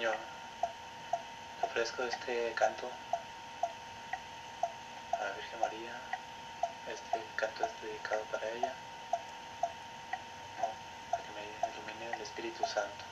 Señor, te ofrezco este canto a la Virgen María. Este canto es dedicado para ella, para que me ilumine el Espíritu Santo.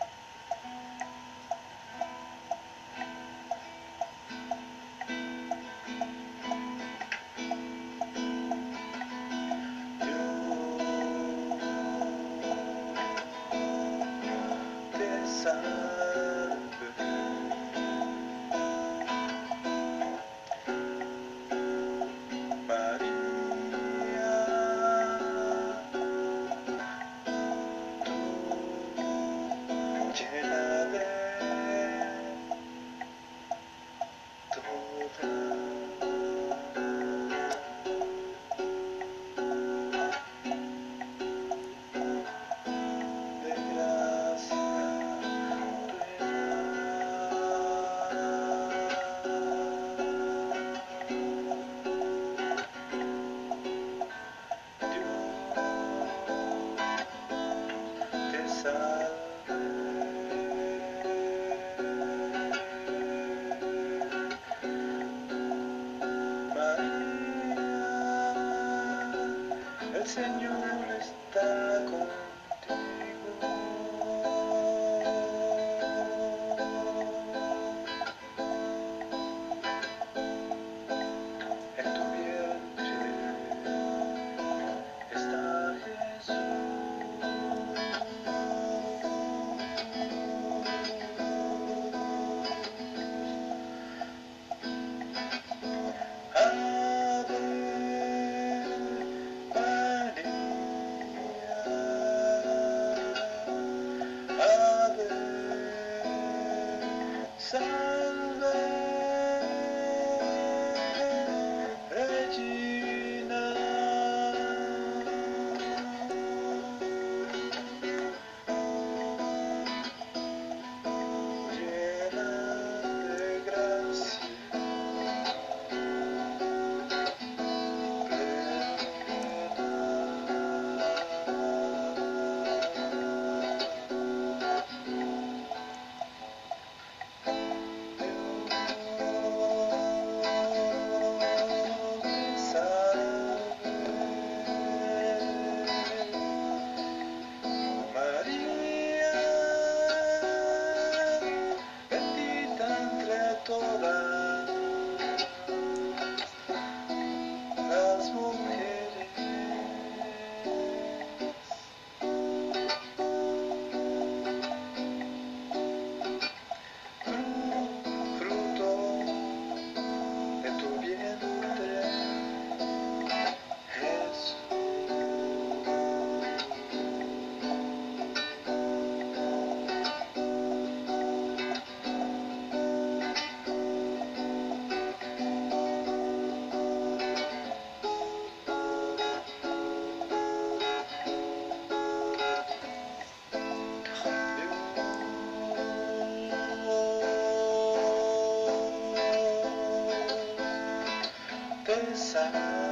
Te salve.